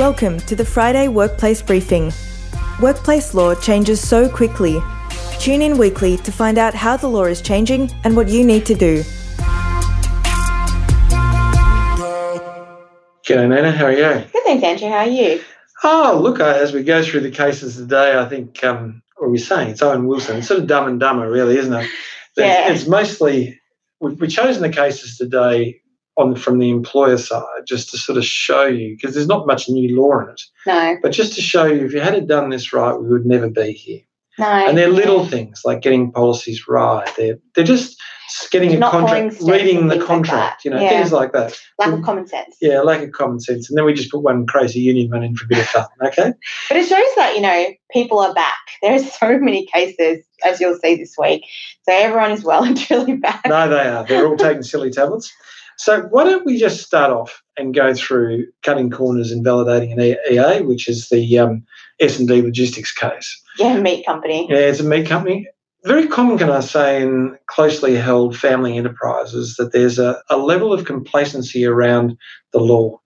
Welcome to the Friday Workplace Briefing. Workplace law changes so quickly. Tune in weekly to find out how the law is changing and what you need to do. G'day, Nina. How are you? Good thanks, Andrew. How are you? Oh, look, uh, as we go through the cases today, I think, um, what we're saying, it's Owen Wilson. It's sort of dumb and dumber, really, isn't it? It's, Yeah. it's mostly, we- we've chosen the cases today on from the employer side just to sort of show you, because there's not much new law in it, No, but just to show you if you had done this right, we would never be here. no. And they're little things like getting policies right. They're, they're just getting a Not following contract, reading the things like contract, you know, Yeah. things like that. lack of mm. common sense. Yeah, lack of common sense. And then we just put one crazy union one in for a bit of fun, okay? But it shows that, you know, people are back. There are so many cases, as you'll see this week. So everyone is well and truly back. No, they are. They're all taking silly tablets. So why don't we just start off and go through cutting corners and validating an EA, which is the um, S&D logistics case. Yeah, meat company. Yeah, it's a meat company. Very common, can I say, in closely held family enterprises that there's a, a level of complacency around the law,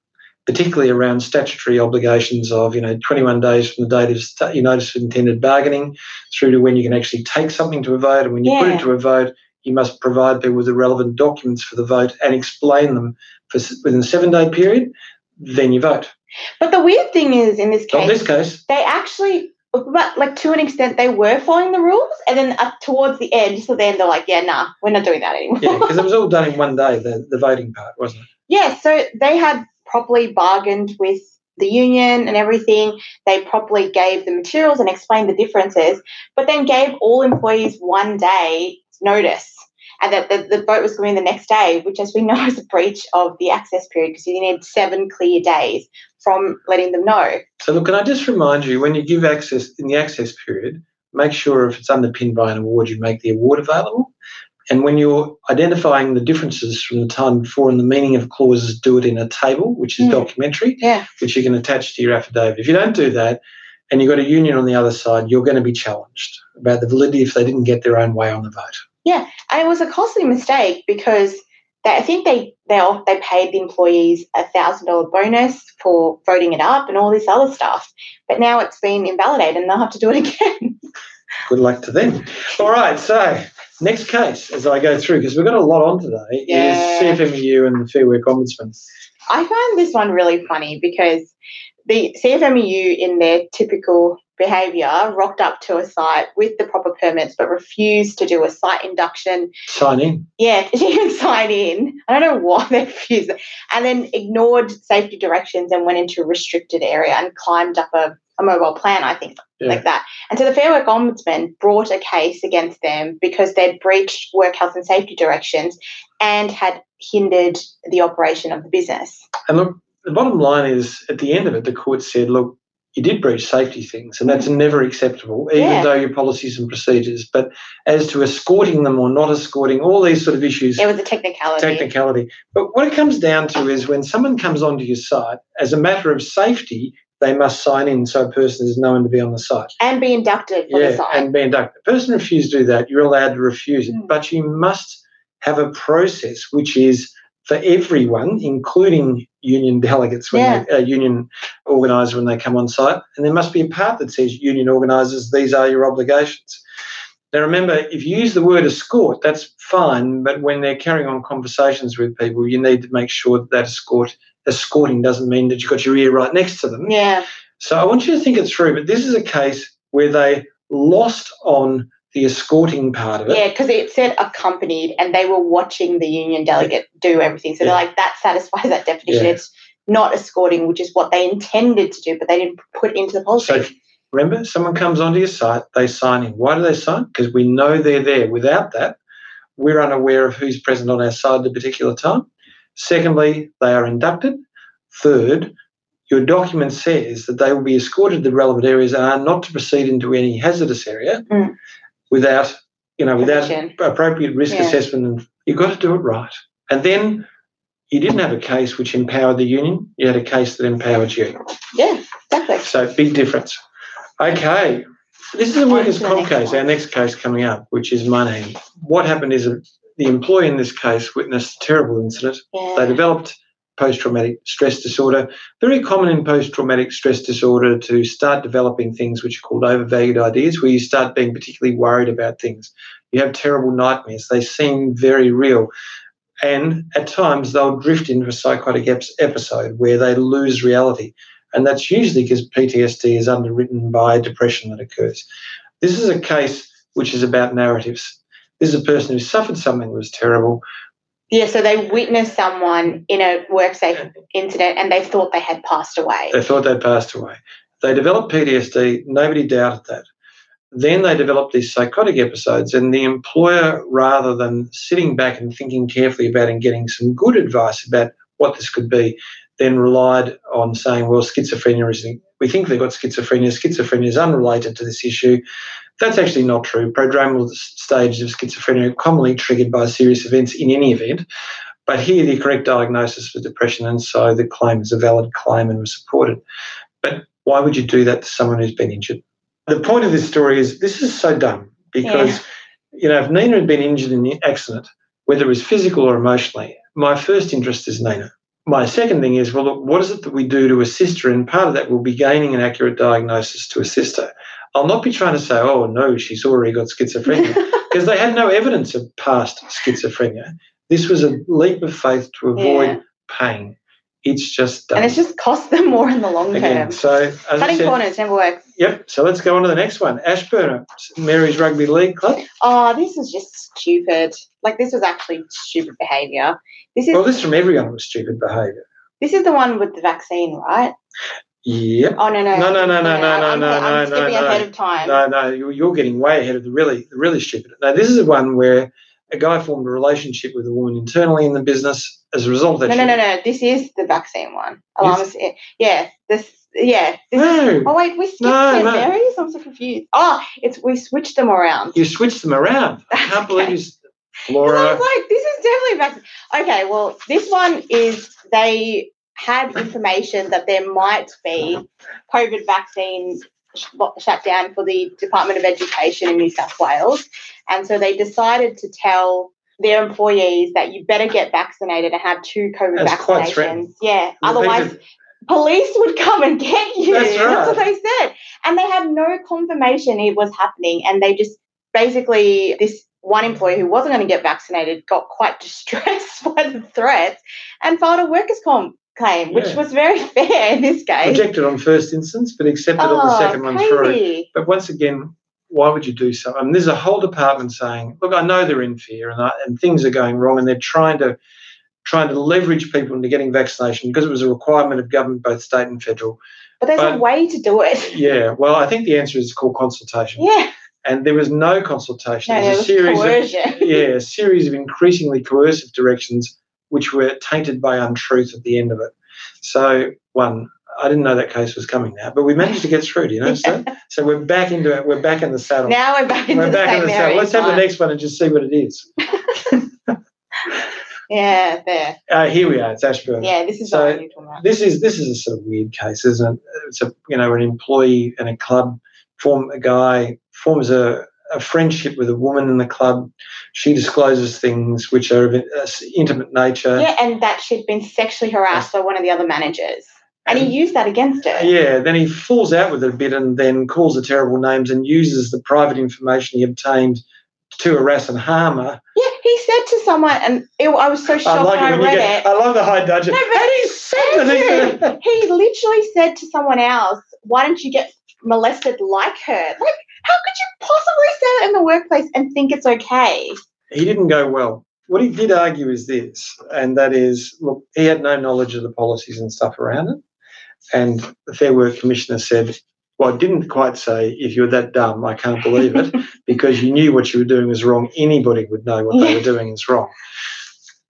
particularly around statutory obligations of, you know, 21 days from the date of your notice of intended bargaining through to when you can actually take something to a vote. And when you put it to a vote, you must provide people with the relevant documents for the vote and explain them for, within a seven day period. Then you vote. But the weird thing is, in this Not case, this case. they actually, but like to an extent, they were following the rules. And then uh, towards the end, so then they're like, yeah, nah, we're not doing that anymore. Yeah, because it was all done in one day, the, the voting part, wasn't it? Yeah, so they had properly bargained with the union and everything. They properly gave the materials and explained the differences, but then gave all employees one day notice and that the, the vote was going the next day, which, as we know, is a breach of the access period because you need seven clear days from letting them know. So look, can I just remind you, when you give access in the access period, make sure if it's underpinned by an award, you make the award available. And when you're identifying the differences from the time before and the meaning of clauses, do it in a table, which is Mm. documentary, Yeah. which you can attach to your affidavit. If you don't do that, and you've got a union on the other side, you're going to be challenged about the validity if they didn't get their own way on the vote. Yeah, and it was a costly mistake because they, I think they they they paid the employees a thousand dollar bonus for voting it up and all this other stuff. But now it's been invalidated and they'll have to do it again. Good luck to them. All right, so next case as I go through, because we've got a lot on today, Yeah. is CFMEU and the Fair Work Ombudsman. I find this one really funny because the CFMEU, in their typical behaviour, rocked up to a site with the proper permits but refused to do a site induction Sign in. Yeah, she even sign in. I don't know why they refused it. And then ignored safety directions and went into a restricted area and climbed up a, a mobile plan, I think, Yeah. like that. And so the Fair Work Ombudsman brought a case against them because they'd breached work health and safety directions and had hindered the operation of the business. And look, the bottom line is at the end of it, the court said, look, you did breach safety things, and that's never acceptable, even Yeah. though your policies and procedures. But as to escorting them or not escorting, all these sort of issues, It was a technicality. technicality. But what it comes down to is when someone comes onto your site, as a matter of safety, they must sign in so a person is known to be on the site. and be inducted for the Yeah, site. and be inducted. A person refused to do that, you're allowed to refuse it. Mm. But you must have a process which is for everyone, including union delegates, when Yeah. they, uh, union organisers when they come on site. And there must be a part that says, union organisers, these are your obligations. Now, remember, if you use the word escort, that's fine, but when they're carrying on conversations with people, you need to make sure that, that escort, escorting doesn't mean that you've got your ear right next to them. yeah. So I want you to think it through, but this is a case where they lost on the escorting part of it. Yeah, because it said accompanied, and they were watching the union delegate do everything. So they're like, that satisfies that definition. Yeah. It's not escorting, which is what they intended to do, but they didn't put into the policy. So remember, someone comes onto your site, they sign in. Why do they sign? Because we know they're there. Without that, we're unaware of who's present on our side at a particular time. Secondly, they are inducted. Third, your document says that they will be escorted to the relevant areas and are not to proceed into any hazardous area Mm. Without, you know, without appropriate risk Yeah. assessment. And you've got to do it right. And then you didn't have a case which empowered the union. You had a case that empowered you. yeah, exactly. So big difference. Okay. This is a workers' comp case, one. our next case coming up, which is money. What happened is the employee in this case witnessed a terrible incident. They developed post traumatic stress disorder. Very common in post traumatic stress disorder to start developing things which are called overvalued ideas, where you start being particularly worried about things. You have terrible nightmares, they seem very real. And at times they'll drift into a psychotic episode where they lose reality. And that's usually because PTSD is underwritten by depression that occurs. This is a case which is about narratives. This is a person who suffered something that was terrible, yeah, so they witnessed someone in a worksafe incident and they thought they had passed away. They thought they'd passed away. They developed PTSD, nobody doubted that. Then they developed these psychotic episodes, and the employer, rather than sitting back and thinking carefully about and getting some good advice about what this could be, then relied on saying, well, schizophrenia is, we think they've got schizophrenia. Schizophrenia is unrelated to this issue. That's actually not true. Prodromal stages of schizophrenia are commonly triggered by serious events in any event. But here, the correct diagnosis was depression, and so the claim is a valid claim and was supported. But why would you do that to someone who's been injured? The point of this story is this is so dumb because, yeah. you know, if Nina had been injured in the accident, whether it was physical or emotionally, my first interest is Nina. My second thing is, well, look, what is it that we do to assist her? And part of that will be gaining an accurate diagnosis to assist her. I'll not be trying to say, oh, no, she's already got schizophrenia, because they had no evidence of past schizophrenia. This was a leap of faith to avoid yeah. pain. It's just done. And it's just cost them more in the long Again, term. So cutting said, corners never works. Yep. So let's go on to the next one. Ashburner, Mary's Rugby League Club. Oh, this is just stupid. Like this was actually stupid behaviour. This is well, this from everyone was stupid behaviour. This is the one with the vaccine, right? Yep. Oh no no no no no no no no no I'm no no ahead of time. no no you're getting way ahead of the really the really stupid. Now this is the one where a guy formed a relationship with a woman internally in the business as a result of that. No no no no. This is the vaccine one. Yes. Yeah. This yeah. No. Is, oh wait, we skipped no, no. Marys. I'm so confused. Oh, it's we switched them around. You switched them around. I can't believe you. Laura. I was like, this is definitely vaccine. Okay, well, this one is they had information that there might be COVID vaccine shut down for the Department of Education in New South Wales. And so they decided to tell their employees that you better get vaccinated and have two COVID That's vaccinations. Yeah, otherwise police would come and get you. That's, right. That's what they said. And they had no confirmation it was happening. And they just basically, this one employee who wasn't going to get vaccinated got quite distressed by the threats and filed a workers' comp claim, yeah. which was very fair in this case. Rejected on first instance, but accepted oh, on the oh, second crazy. one through. But once again, why would you do so? I mean, there's a whole department saying, "Look, I know they're in fear and, I, and things are going wrong, and they're trying to trying to leverage people into getting vaccination because it was a requirement of government, both state and federal." But there's but, a way to do it. Yeah, well, I think the answer is called consultation. Yeah. And there was no consultation. No, there was a series coercion. of yeah, a series of increasingly coercive directions which were tainted by untruth at the end of it. So, one, I didn't know that case was coming now, but we managed to get through. Do you know? So, so we're back into it. We're back in the saddle. Now we're back into we're the back in the saddle. Let's have the next one and just see what it is. yeah, there. Uh, here we are. It's Ashburn. Yeah, this is so This is this is a sort of weird case, isn't it? It's a you know an employee in a club form a guy forms a a friendship with a woman in the club. She discloses things which are of uh, intimate nature. Yeah, and that she'd been sexually harassed by one of the other managers. And, and he used that against her. Yeah, then he falls out with her a bit and then calls her terrible names and uses the private information he obtained to harass and harm her. Yeah, he said to someone, and it, I was so shocked I like when I read get, it. I love the high dudgeon. No, but and he said he literally said to someone else, "Why don't you get molested like her?" Like how could you possibly say that in the workplace and think it's okay? He didn't go well. What he did argue is this, and that is look, he had no knowledge of the policies and stuff around it. And the Fair Work Commissioner said, well, I didn't quite say, if you're that dumb, I can't believe it, because you knew what you were doing was wrong. Anybody would know what they were doing is wrong.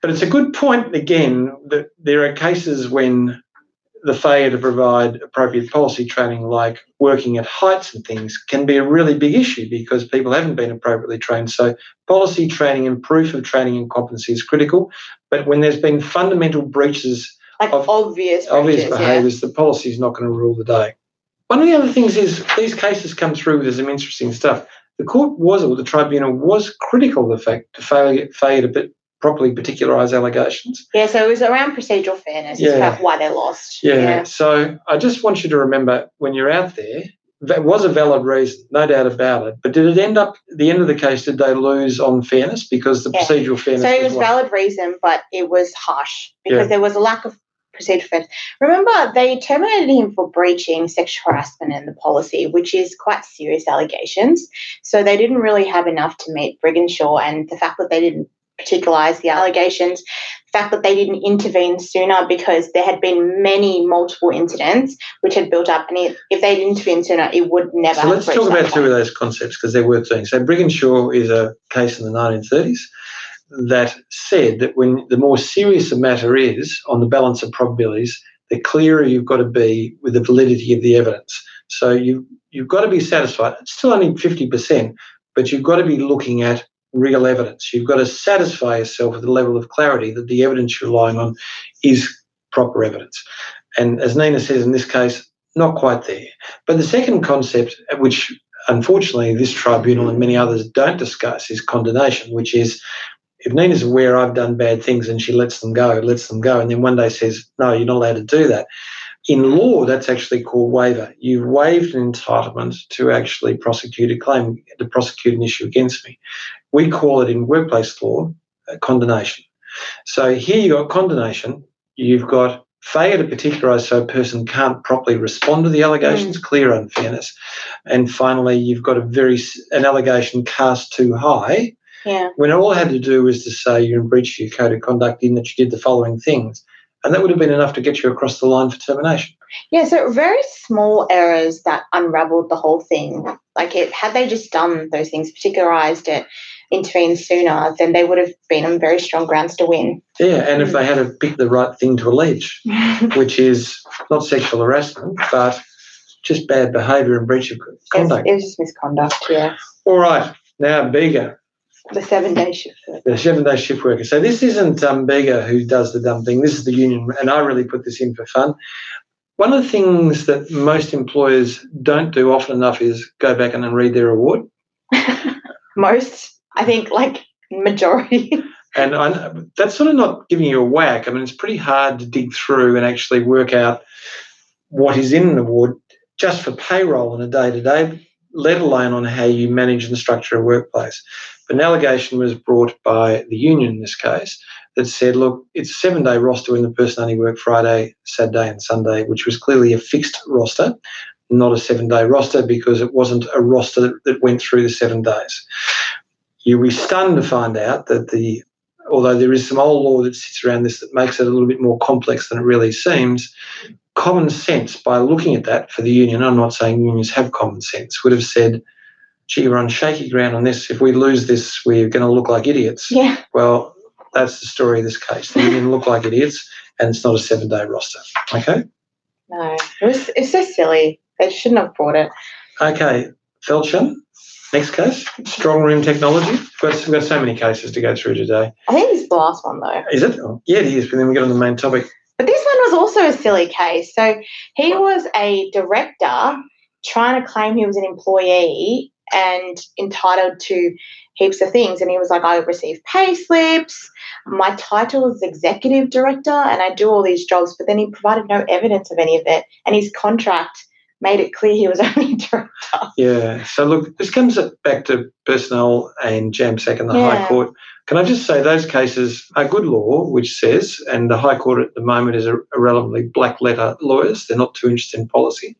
But it's a good point, again, that there are cases when the failure to provide appropriate policy training, like working at heights and things, can be a really big issue because people haven't been appropriately trained. So, policy training and proof of training and competency is critical. But when there's been fundamental breaches like of obvious, obvious behaviours, yeah. the policy is not going to rule the day. One of the other things is these cases come through with some interesting stuff. The court was, or the tribunal was critical of the fact to failure, failure to properly particularise allegations. Yeah, so it was around procedural fairness. Yeah. Yeah. why they lost. Yeah. So I just want you to remember when you're out there, that was a valid reason, no doubt about it. But did it end up the end of the case? Did they lose on fairness because the Yeah. procedural fairness? So it was won? valid reason, but it was harsh because Yeah. there was a lack of procedural fairness. Remember, they terminated him for breaching sexual harassment and the policy, which is quite serious allegations. So they didn't really have enough to meet Briginshaw, and the fact that they didn't particularize the allegations, the fact that they didn't intervene sooner because there had been many multiple incidents which had built up, and if if they'd intervened sooner, it would never. So let's talk about two of those concepts because they're worth doing. So Briginshaw is a case in the 1930s that said that when the more serious a matter is on the balance of probabilities, the clearer you've got to be with the validity of the evidence. So you you've got to be satisfied. It's still only 50%, but you've got to be looking at real evidence. You've got to satisfy yourself with the level of clarity that the evidence you're relying on is proper evidence. And as Nina says in this case, not quite there. But the second concept, which unfortunately this tribunal and many others don't discuss, is condonation, which is if Nina's aware I've done bad things and she lets them go, lets them go, and then one day says, no, you're not allowed to do that. In law, that's actually called waiver. You've waived an entitlement to actually prosecute a claim, to prosecute an issue against me. We call it in workplace law uh, condonation. So here you've got condonation, you've got failure to particularise so a person can't properly respond to the allegations, clear unfairness, and finally you've got a very an allegation cast too high Yeah. when all I had to do was to say you're in breach of your code of conduct in that you did the following things. And that would have been enough to get you across the line for termination. Yeah, so very small errors that unraveled the whole thing. Like, it, had they just done those things, particularized it, intervened sooner, then they would have been on very strong grounds to win. Yeah, and if they had to pick the right thing to allege, which is not sexual harassment, but just bad behaviour and breach of conduct. it was just misconduct, yeah. All right, now Bega, The seven day shift. the seven day shift worker. So this isn't um, Bega who does the dumb thing, this is the union, and I really put this in for fun. One of the things that most employers don't do often enough is go back and then read their award. Most, I think, like majority. And I, that's sort of not giving you a whack. I mean, it's pretty hard to dig through and actually work out what is in an award just for payroll in a day to day, let alone on how you manage and structure a workplace. But an allegation was brought by the union in this case that said, look, it's a seven day roster when the person only worked Friday, Saturday, and Sunday, which was clearly a fixed roster, not a seven day roster because it wasn't a roster that, that went through the seven days. You'll be stunned to find out that the although there is some old law that sits around this that makes it a little bit more complex than it really seems, common sense, by looking at that for the union, I'm not saying unions have common sense, would have said, gee, we're on shaky ground on this. If we lose this, we're going to look like idiots. yeah. Well, that's the story of this case. The union look like idiots, and it's not a seven day roster. Okay? No. It was it's so silly. They shouldn't have brought it. Okay, Felchin. Next case, strong room technology. We've got, we've got so many cases to go through today. I think this is the last one though. Is it? Oh, yeah, it is. But then we get on the main topic. But this one was also a silly case. So he was a director trying to claim he was an employee and entitled to heaps of things. And he was like, I receive pay slips. My title is executive director and I do all these jobs. But then he provided no evidence of any of it. And his contract made it clear he was only director. Yeah. So look, this comes back to personnel and Jamsek and the High Court. Can I just say those cases are good law, which says, and the High Court at the moment is a, a relatively black letter lawyers. They're not too interested in policy.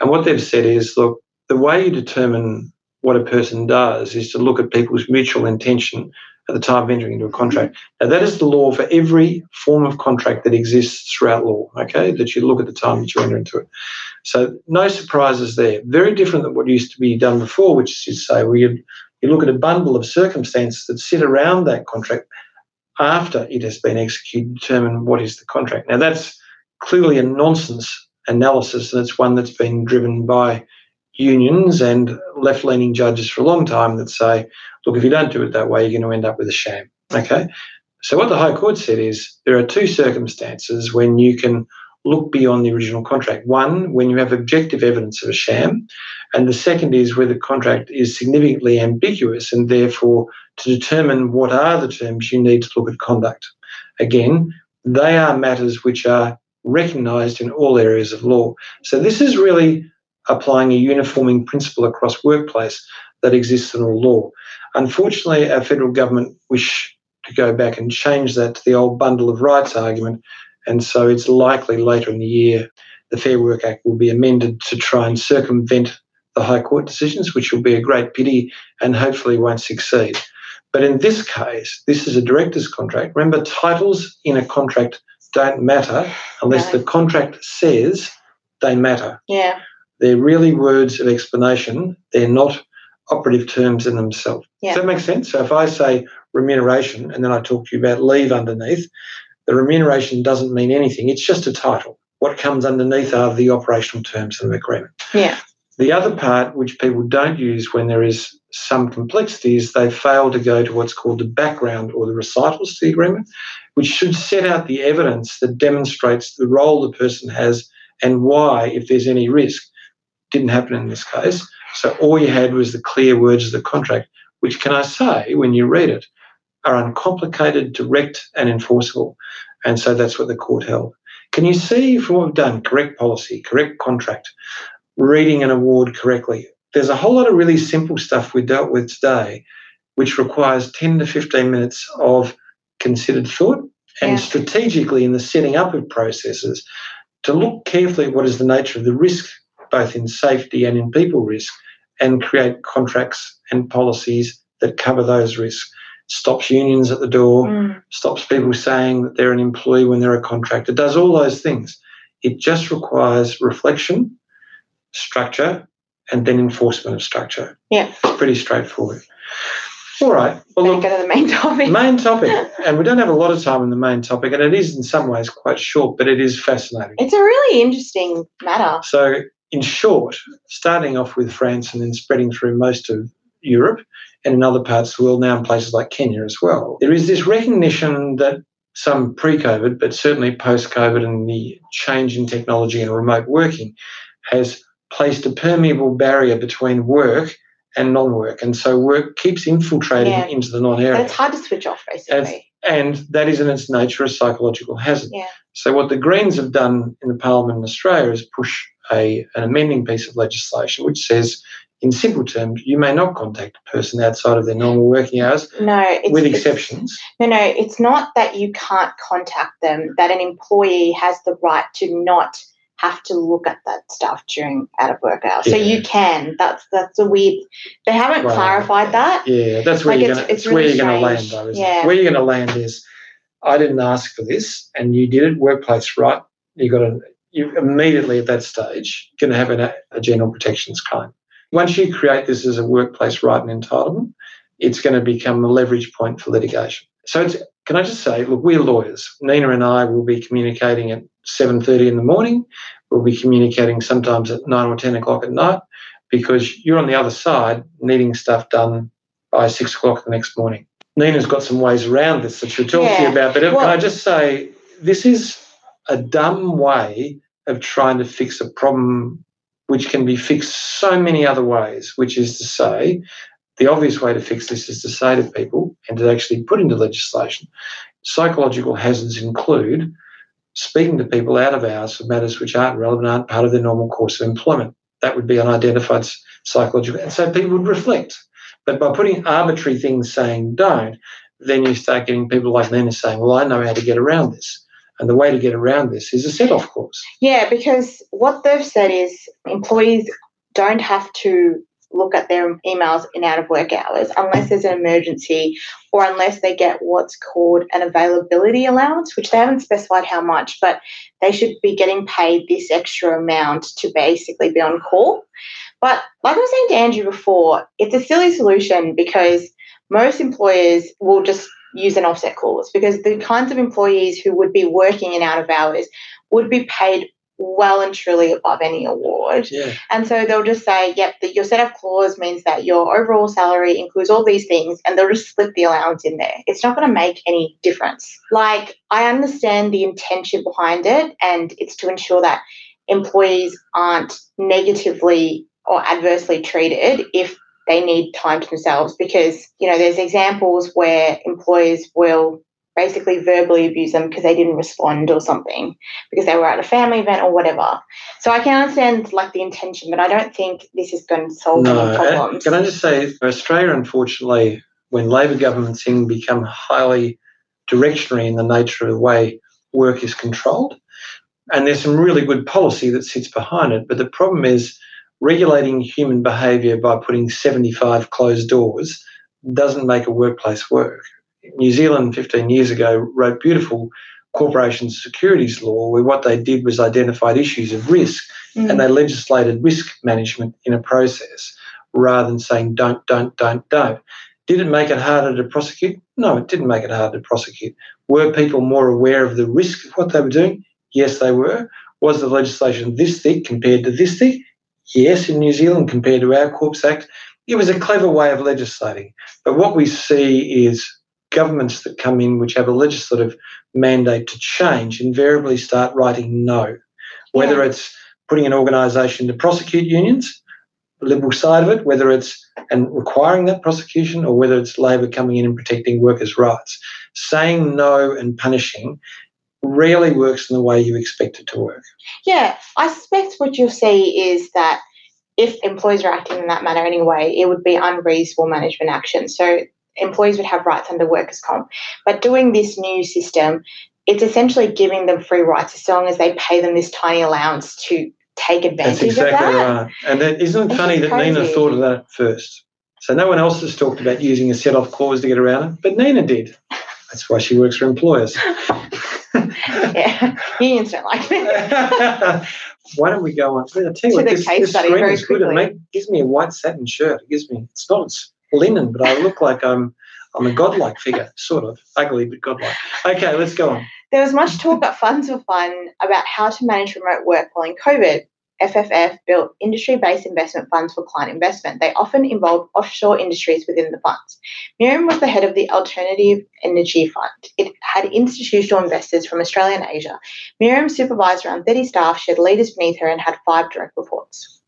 And what they've said is, look, the way you determine what a person does is to look at people's mutual intention at the time of entering into a contract. Now, that is the law for every form of contract that exists throughout law, okay, that you look at the time that you enter into it. So, no surprises there. Very different than what used to be done before, which is to say, well, you, you look at a bundle of circumstances that sit around that contract after it has been executed, determine what is the contract. Now, that's clearly a nonsense analysis, and it's one that's been driven by unions and left leaning judges for a long time that say, look, if you don't do it that way, you're going to end up with a sham. Okay? So, what the High Court said is there are two circumstances when you can look beyond the original contract. One, when you have objective evidence of a sham, and the second is where the contract is significantly ambiguous, and therefore to determine what are the terms, you need to look at conduct. Again, they are matters which are recognised in all areas of law. So this is really applying a uniforming principle across workplace that exists in all law. Unfortunately, our federal government wish to go back and change that to the old bundle of rights argument, and so it's likely later in the year the Fair Work Act will be amended to try and circumvent the High Court decisions, which will be a great pity and hopefully won't succeed. But in this case, this is a director's contract. Remember, titles in a contract don't matter unless the contract says they matter. Yeah. They're really words of explanation. They're not operative terms in themselves. Yeah. Does that make sense? So if I say remuneration and then I talk to you about leave underneath, the remuneration doesn't mean anything. It's just a title. What comes underneath are the operational terms of the agreement. Yeah. The other part, which people don't use when there is some complexity, is they fail to go to what's called the background or the recitals to the agreement, which should set out the evidence that demonstrates the role the person has and why, if there's any risk. Didn't happen in this case. So all you had was the clear words of the contract, which, can I say, when you read it, are uncomplicated, direct, and enforceable. And so that's what the court held. Can you see from what we've done, correct policy, correct contract, reading an award correctly? There's a whole lot of really simple stuff we dealt with today, which requires 10 to 15 minutes of considered thought and Yeah. strategically in the setting up of processes to look carefully at what is the nature of the risk, both in safety and in people risk, and create contracts and policies that cover those risks. Stops unions at the door, Mm. stops people saying that they're an employee when they're a contractor, does all those things. It just requires reflection, structure, and then enforcement of structure. Yeah. It's pretty straightforward. All right. Well, look, go to the main topic. main topic, and we don't have a lot of time in the main topic, and it is in some ways quite short, but it is fascinating. It's a really interesting matter. So, in short, starting off with France and then spreading through most of Europe and in other parts of the world, now in places like Kenya as well, there is this recognition that some pre COVID, but certainly post COVID and the change in technology and remote working has placed a permeable barrier between work and non work. And so work keeps infiltrating Yeah. into the non And area. it's hard to switch off, basically. And that is in its nature a psychological hazard. Yeah. So what the Greens have done in the Parliament in Australia is push a, an amending piece of legislation which says, in simple terms, you may not contact a person outside of their normal working hours, No, it's, with it's- exceptions. No, no, it's not that you can't contact them, that an employee has the right to not have to look at that stuff during out of work hours. So you can. That's that's a weird they haven't Wow. clarified that. Yeah, that's where Like, you're it's- going to. it's It's where really you're going to land, though. Isn't Yeah. it? Where you're going to land is, I didn't ask for this, and you did it. Workplace right. You got to. You immediately at that stage going to have an, a general protections claim. Once you create this as a workplace right and entitlement, it's going to become a leverage point for litigation. So it's. Can I just say, look, we're lawyers. Nina and I will be communicating at seven thirty in the morning. We'll be communicating sometimes at nine or ten o'clock at night because you're on the other side needing stuff done by six o'clock the next morning. Nina's got some ways around this that she'll talk to you about. But can I just say, this is a dumb way of trying to fix a problem which can be fixed so many other ways, which is to say, the obvious way to fix this is to say to people and to actually put into legislation psychological hazards include speaking to people out of hours for matters which aren't relevant, aren't part of their normal course of employment. That would be unidentified psychological. And so people would reflect. But by putting arbitrary things saying don't, then you start getting people like Nina saying, well, I know how to get around this. And the way to get around this is a set off clause. Yeah, because what they've said is employees don't have to look at their emails in out of work hours unless there's an emergency or unless they get what's called an availability allowance, which they haven't specified how much, but they should be getting paid this extra amount to basically be on call. But like I was saying to Andrew before, it's a silly solution because most employers will just use an offset clause because the kinds of employees who would be working in out of hours would be paid well and truly above any award. Yeah. And so they'll just say, yep, your set of clause means that your overall salary includes all these things, and they'll just slip the allowance in there. It's not going to make any difference. Like, I understand the intention behind it, and it's to ensure that employees aren't negatively or adversely treated if they need time to themselves because you know there's examples where employers will basically verbally abuse them because they didn't respond or something because they were at a family event or whatever. So I can understand like the intention, but I don't think this is going to solve No, any problems. can I just say, for Australia, unfortunately, when Labor governments in become highly directionary in the nature of the way work is controlled, and there's some really good policy that sits behind it, but the problem is regulating human behaviour by putting 75 closed doors doesn't make a workplace work. New Zealand 15 years ago wrote beautiful corporation securities law where what they did was identified issues of risk Mm. and they legislated risk management in a process rather than saying don't, don't, don't, don't. Did it make it harder to prosecute? No, it didn't make it harder to prosecute. Were people more aware of the risk of what they were doing? Yes, they were. Was the legislation this thick compared to this thick? Yes, in New Zealand compared to our Corps Act. It was a clever way of legislating. But what we see is governments that come in which have a legislative mandate to change invariably start writing no. Whether Yeah. it's putting an organisation to prosecute unions, the Liberal side of it, whether it's and requiring that prosecution or whether it's Labor coming in and protecting workers' rights. Saying no and punishing rarely works in the way you expect it to work. Yeah, I suspect what you'll see is that if employees are acting in that manner anyway, it would be unreasonable management action. So employees would have rights under workers' comp. But doing this new system, it's essentially giving them free rights as long as they pay them this tiny allowance to take advantage That's exactly of that. right. And isn't it This funny that Nina thought of that first? So no one else has talked about using a set-off clause to get around it, but Nina did. That's why she works for employers. Yeah, unions don't like me. Why don't we go on? I tell you To what, the this, case this study screen very is good. It make, gives me a white satin shirt. It gives me. It's not it's linen, but I look like I'm I'm a godlike figure, sort of ugly but godlike. Okay, let's go on. There was much talk at Funds for Fun about how to manage remote work while in COVID. FFF built industry based investment funds for client investment. They often involved offshore industries within the funds. Miriam was the head of the Alternative Energy Fund. It had institutional investors from Australia and Asia. Miriam supervised around 30 staff, she had leaders beneath her, and had five direct reports.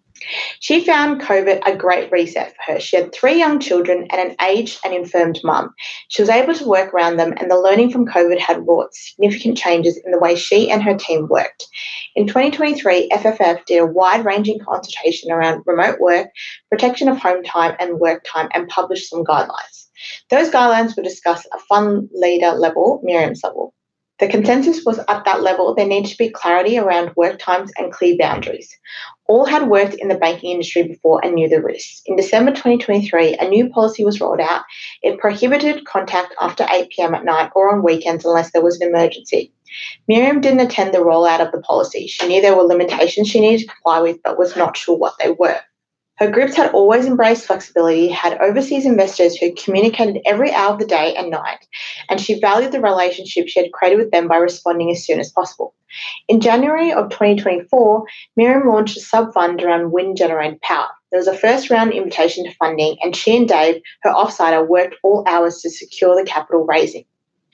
She found COVID a great reset for her. She had three young children and an aged and infirmed mum. She was able to work around them, and the learning from COVID had wrought significant changes in the way she and her team worked. In 2023, FFF did a wide ranging consultation around remote work, protection of home time and work time, and published some guidelines. Those guidelines were discussed at a fund leader level, Miriam's level. The consensus was at that level there needed to be clarity around work times and clear boundaries. All had worked in the banking industry before and knew the risks. In December 2023, a new policy was rolled out. It prohibited contact after 8 pm at night or on weekends unless there was an emergency. Miriam didn't attend the rollout of the policy. She knew there were limitations she needed to comply with, but was not sure what they were. Her groups had always embraced flexibility, had overseas investors who communicated every hour of the day and night, and she valued the relationship she had created with them by responding as soon as possible. In January of 2024, Miriam launched a sub fund around wind generated power. There was a first round invitation to funding, and she and Dave, her offsider, worked all hours to secure the capital raising.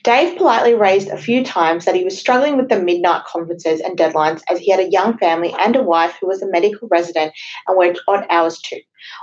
Dave politely raised a few times that he was struggling with the midnight conferences and deadlines as he had a young family and a wife who was a medical resident and worked odd hours too.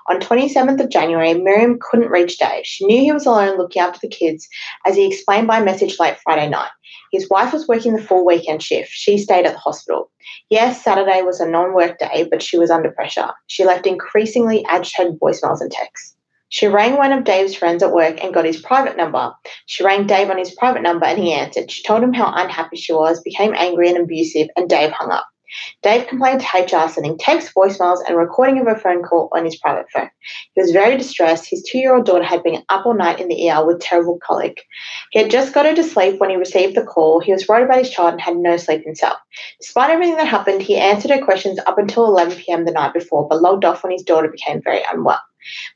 On 27th of January, Miriam couldn't reach Dave. She knew he was alone looking after the kids, as he explained by message late Friday night. His wife was working the full weekend shift. She stayed at the hospital. Yes, Saturday was a non work day, but she was under pressure. She left increasingly agitated voicemails and texts. She rang one of Dave's friends at work and got his private number. She rang Dave on his private number and he answered. She told him how unhappy she was, became angry and abusive, and Dave hung up. Dave complained to HR, sending text, voicemails, and recording of a phone call on his private phone. He was very distressed. His two year old daughter had been up all night in the ER with terrible colic. He had just got her to sleep when he received the call. He was worried about his child and had no sleep himself. Despite everything that happened, he answered her questions up until 11 pm the night before, but logged off when his daughter became very unwell.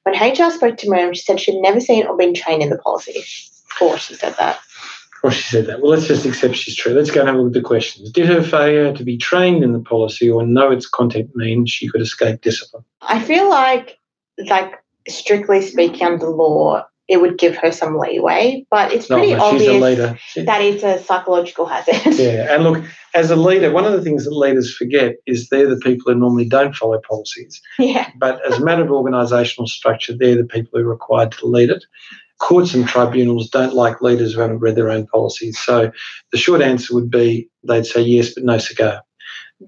When HR spoke to Miriam, she said she'd never seen or been trained in the policy. Before she said that. Well, she said that. Well, let's just accept she's true. Let's go and have a look at the questions. Did her failure to be trained in the policy or know its content mean she could escape discipline? I feel like, like strictly speaking under the law, it would give her some leeway, but it's No, pretty but she's a obvious leader. She- that it's a psychological hazard. yeah, and look, as a leader, one of the things that leaders forget is they're the people who normally don't follow policies. yeah. But as a matter of organisational structure, they're the people who are required to lead it. Courts and tribunals don't like leaders who haven't read their own policies. So the short answer would be they'd say yes, but no cigar.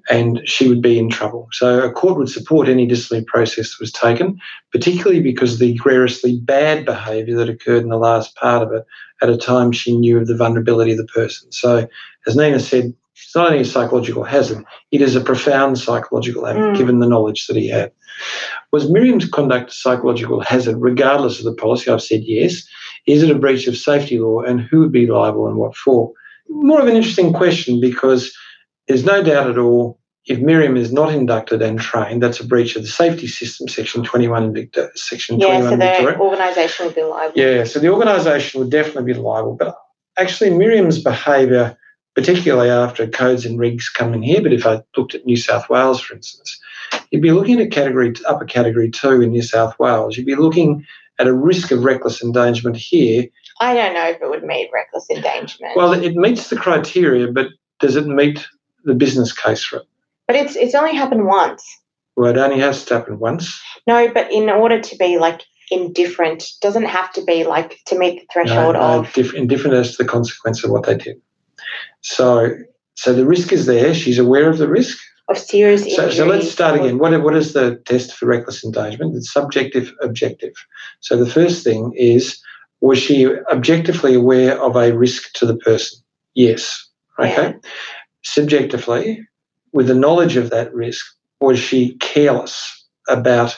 And she would be in trouble. So a court would support any disciplinary process that was taken, particularly because of the egregiously bad behaviour that occurred in the last part of it at a time she knew of the vulnerability of the person. So, as Nina said, it's not only a psychological hazard, it is a profound psychological hazard Mm. given the knowledge that he had. Was Miriam's conduct a psychological hazard regardless of the policy? I've said yes. Is it a breach of safety law and who would be liable and what for? More of an interesting question because there's no doubt at all if Miriam is not inducted and trained, that's a breach of the safety system, section 21 in Victor, section Yeah, 21 so the organisation would be liable. Yeah, so the organisation would definitely be liable. But actually, Miriam's behaviour, particularly after codes and regs come in here, but if I looked at New South Wales, for instance, you'd be looking at category upper category two in New South Wales. You'd be looking at a risk of reckless endangerment here. I don't know if it would meet reckless endangerment. Well, it meets the criteria, but does it meet the business case for it? but it's it's only happened once. Well, it only has to happen once. No, but in order to be like indifferent, doesn't have to be like to meet the threshold No, no, of diff- indifferent as to the consequence of what they did. So, so the risk is there. She's aware of the risk. of serious So, injury. so let's start again. What, what is the test for reckless endangerment? It's subjective, objective. So the first thing is, was she objectively aware of a risk to the person? Yes. Okay. Subjectively, with the knowledge of that risk, was she careless about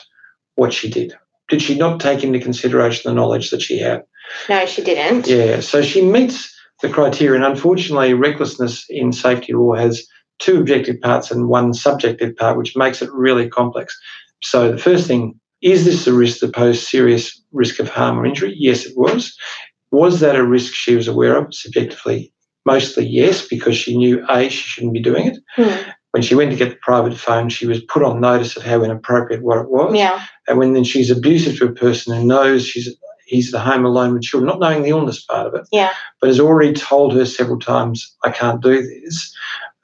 what she did? Did she not take into consideration the knowledge that she had? No, she didn't. Yeah, so she meets the criteria, and unfortunately, recklessness in safety law has two objective parts and one subjective part, which makes it really complex. So, the first thing is this a risk that posed serious risk of harm or injury? Yes, it was. Was that a risk she was aware of? Subjectively, mostly yes, because she knew A, she shouldn't be doing it. Hmm. When she went to get the private phone, she was put on notice of how inappropriate what it was. Yeah. And when then she's abusive to a person who knows she's he's at home alone with children, not knowing the illness part of it, Yeah. but has already told her several times, I can't do this,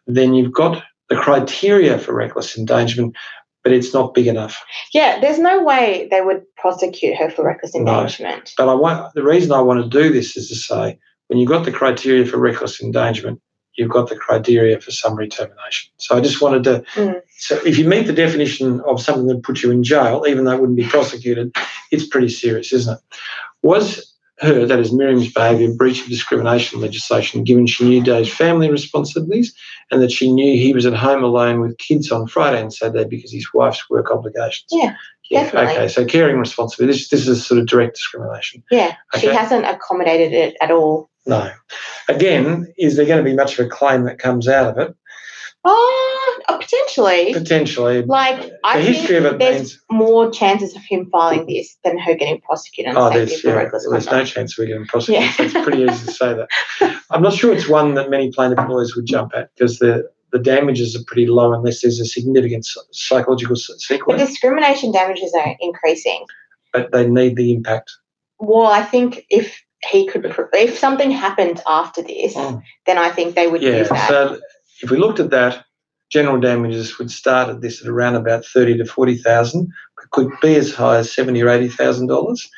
then you've got the criteria for reckless endangerment, but it's not big enough. Yeah. There's no way they would prosecute her for reckless No. endangerment. But I want the reason I want to do this is to say when you've got the criteria for reckless endangerment, you've got the criteria for summary termination. So I just wanted to Mm. so if you meet the definition of something that puts you in jail, even though it wouldn't be prosecuted, it's pretty serious, isn't it? Was her, that is Miriam's behaviour, breach of discrimination legislation, given she knew Dave's family responsibilities and that she knew he was at home alone with kids on Friday and Saturday because his wife's work obligations? Yeah, definitely. Okay, so caring responsibility. This, this is sort of direct discrimination. Yeah. She hasn't accommodated it at all. No. Again, is there going to be much of a claim that comes out of it? Oh, uh, potentially. Potentially. Like, I the think history of it there's means more chances of him filing this than her getting prosecuted oh, there's, yeah, there's no chance we're getting prosecuted. Yeah. It's pretty easy to say that. I'm not sure it's one that many plaintiff lawyers would jump at because the the damages are pretty low unless there's a significant psychological s- But discrimination damages are increasing. but they need the impact. Well, I think if he could, if something happened after this, Mm. then I think they would use Yeah. that. So if we looked at that, general damages would start at this at around about thirty to forty thousand, but could be as high as seventy or eighty thousand dollars.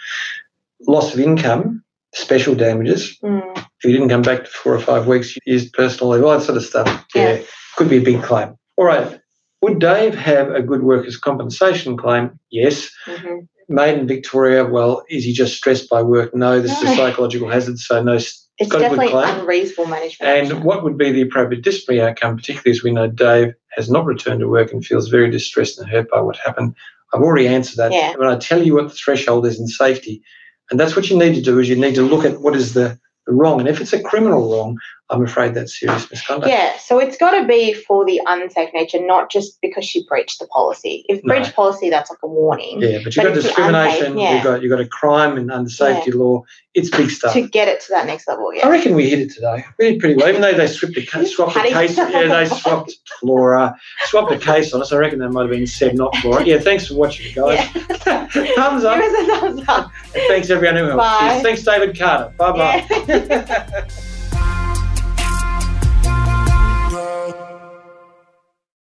Loss of income, special damages. Mm, If you didn't come back for four or five weeks, you used personal leave, all that sort of stuff. Yeah. could be a big claim. All right. Would Dave have a good workers' compensation claim? Yes. mhm. Made in Victoria, well, is he just stressed by work? No, this is a psychological hazard, so no. It's got a good definitely claim. unreasonable management. And action. what would be the appropriate disciplinary outcome, particularly as we know Dave has not returned to work and feels very distressed and hurt by what happened? I've already answered that. Yeah. When I tell you what the threshold is in safety, and that's what you need to do is you need to look at what is the wrong. And if it's a criminal wrong, I'm afraid that's serious misconduct. Yeah, so it's got to be for the unsafe nature, not just because she breached the policy. If No. breached policy, that's like a warning. Yeah, but you've But got discrimination, unsafe, yeah. you've got you've got a crime and under safety law. It's big stuff. To get it to that next level, yeah. I reckon we hit it today. We did pretty well, even though they swapped the, swapped the case. Yeah, they swapped Flora, swapped the case on us. I reckon that might have been Seb, not Flora. Yeah, thanks for watching, guys. Yeah. Thumbs up. Give us a thumbs up. And thanks everyone who helped. Bye. Cheers. Thanks, David Carter. Bye bye. Yeah.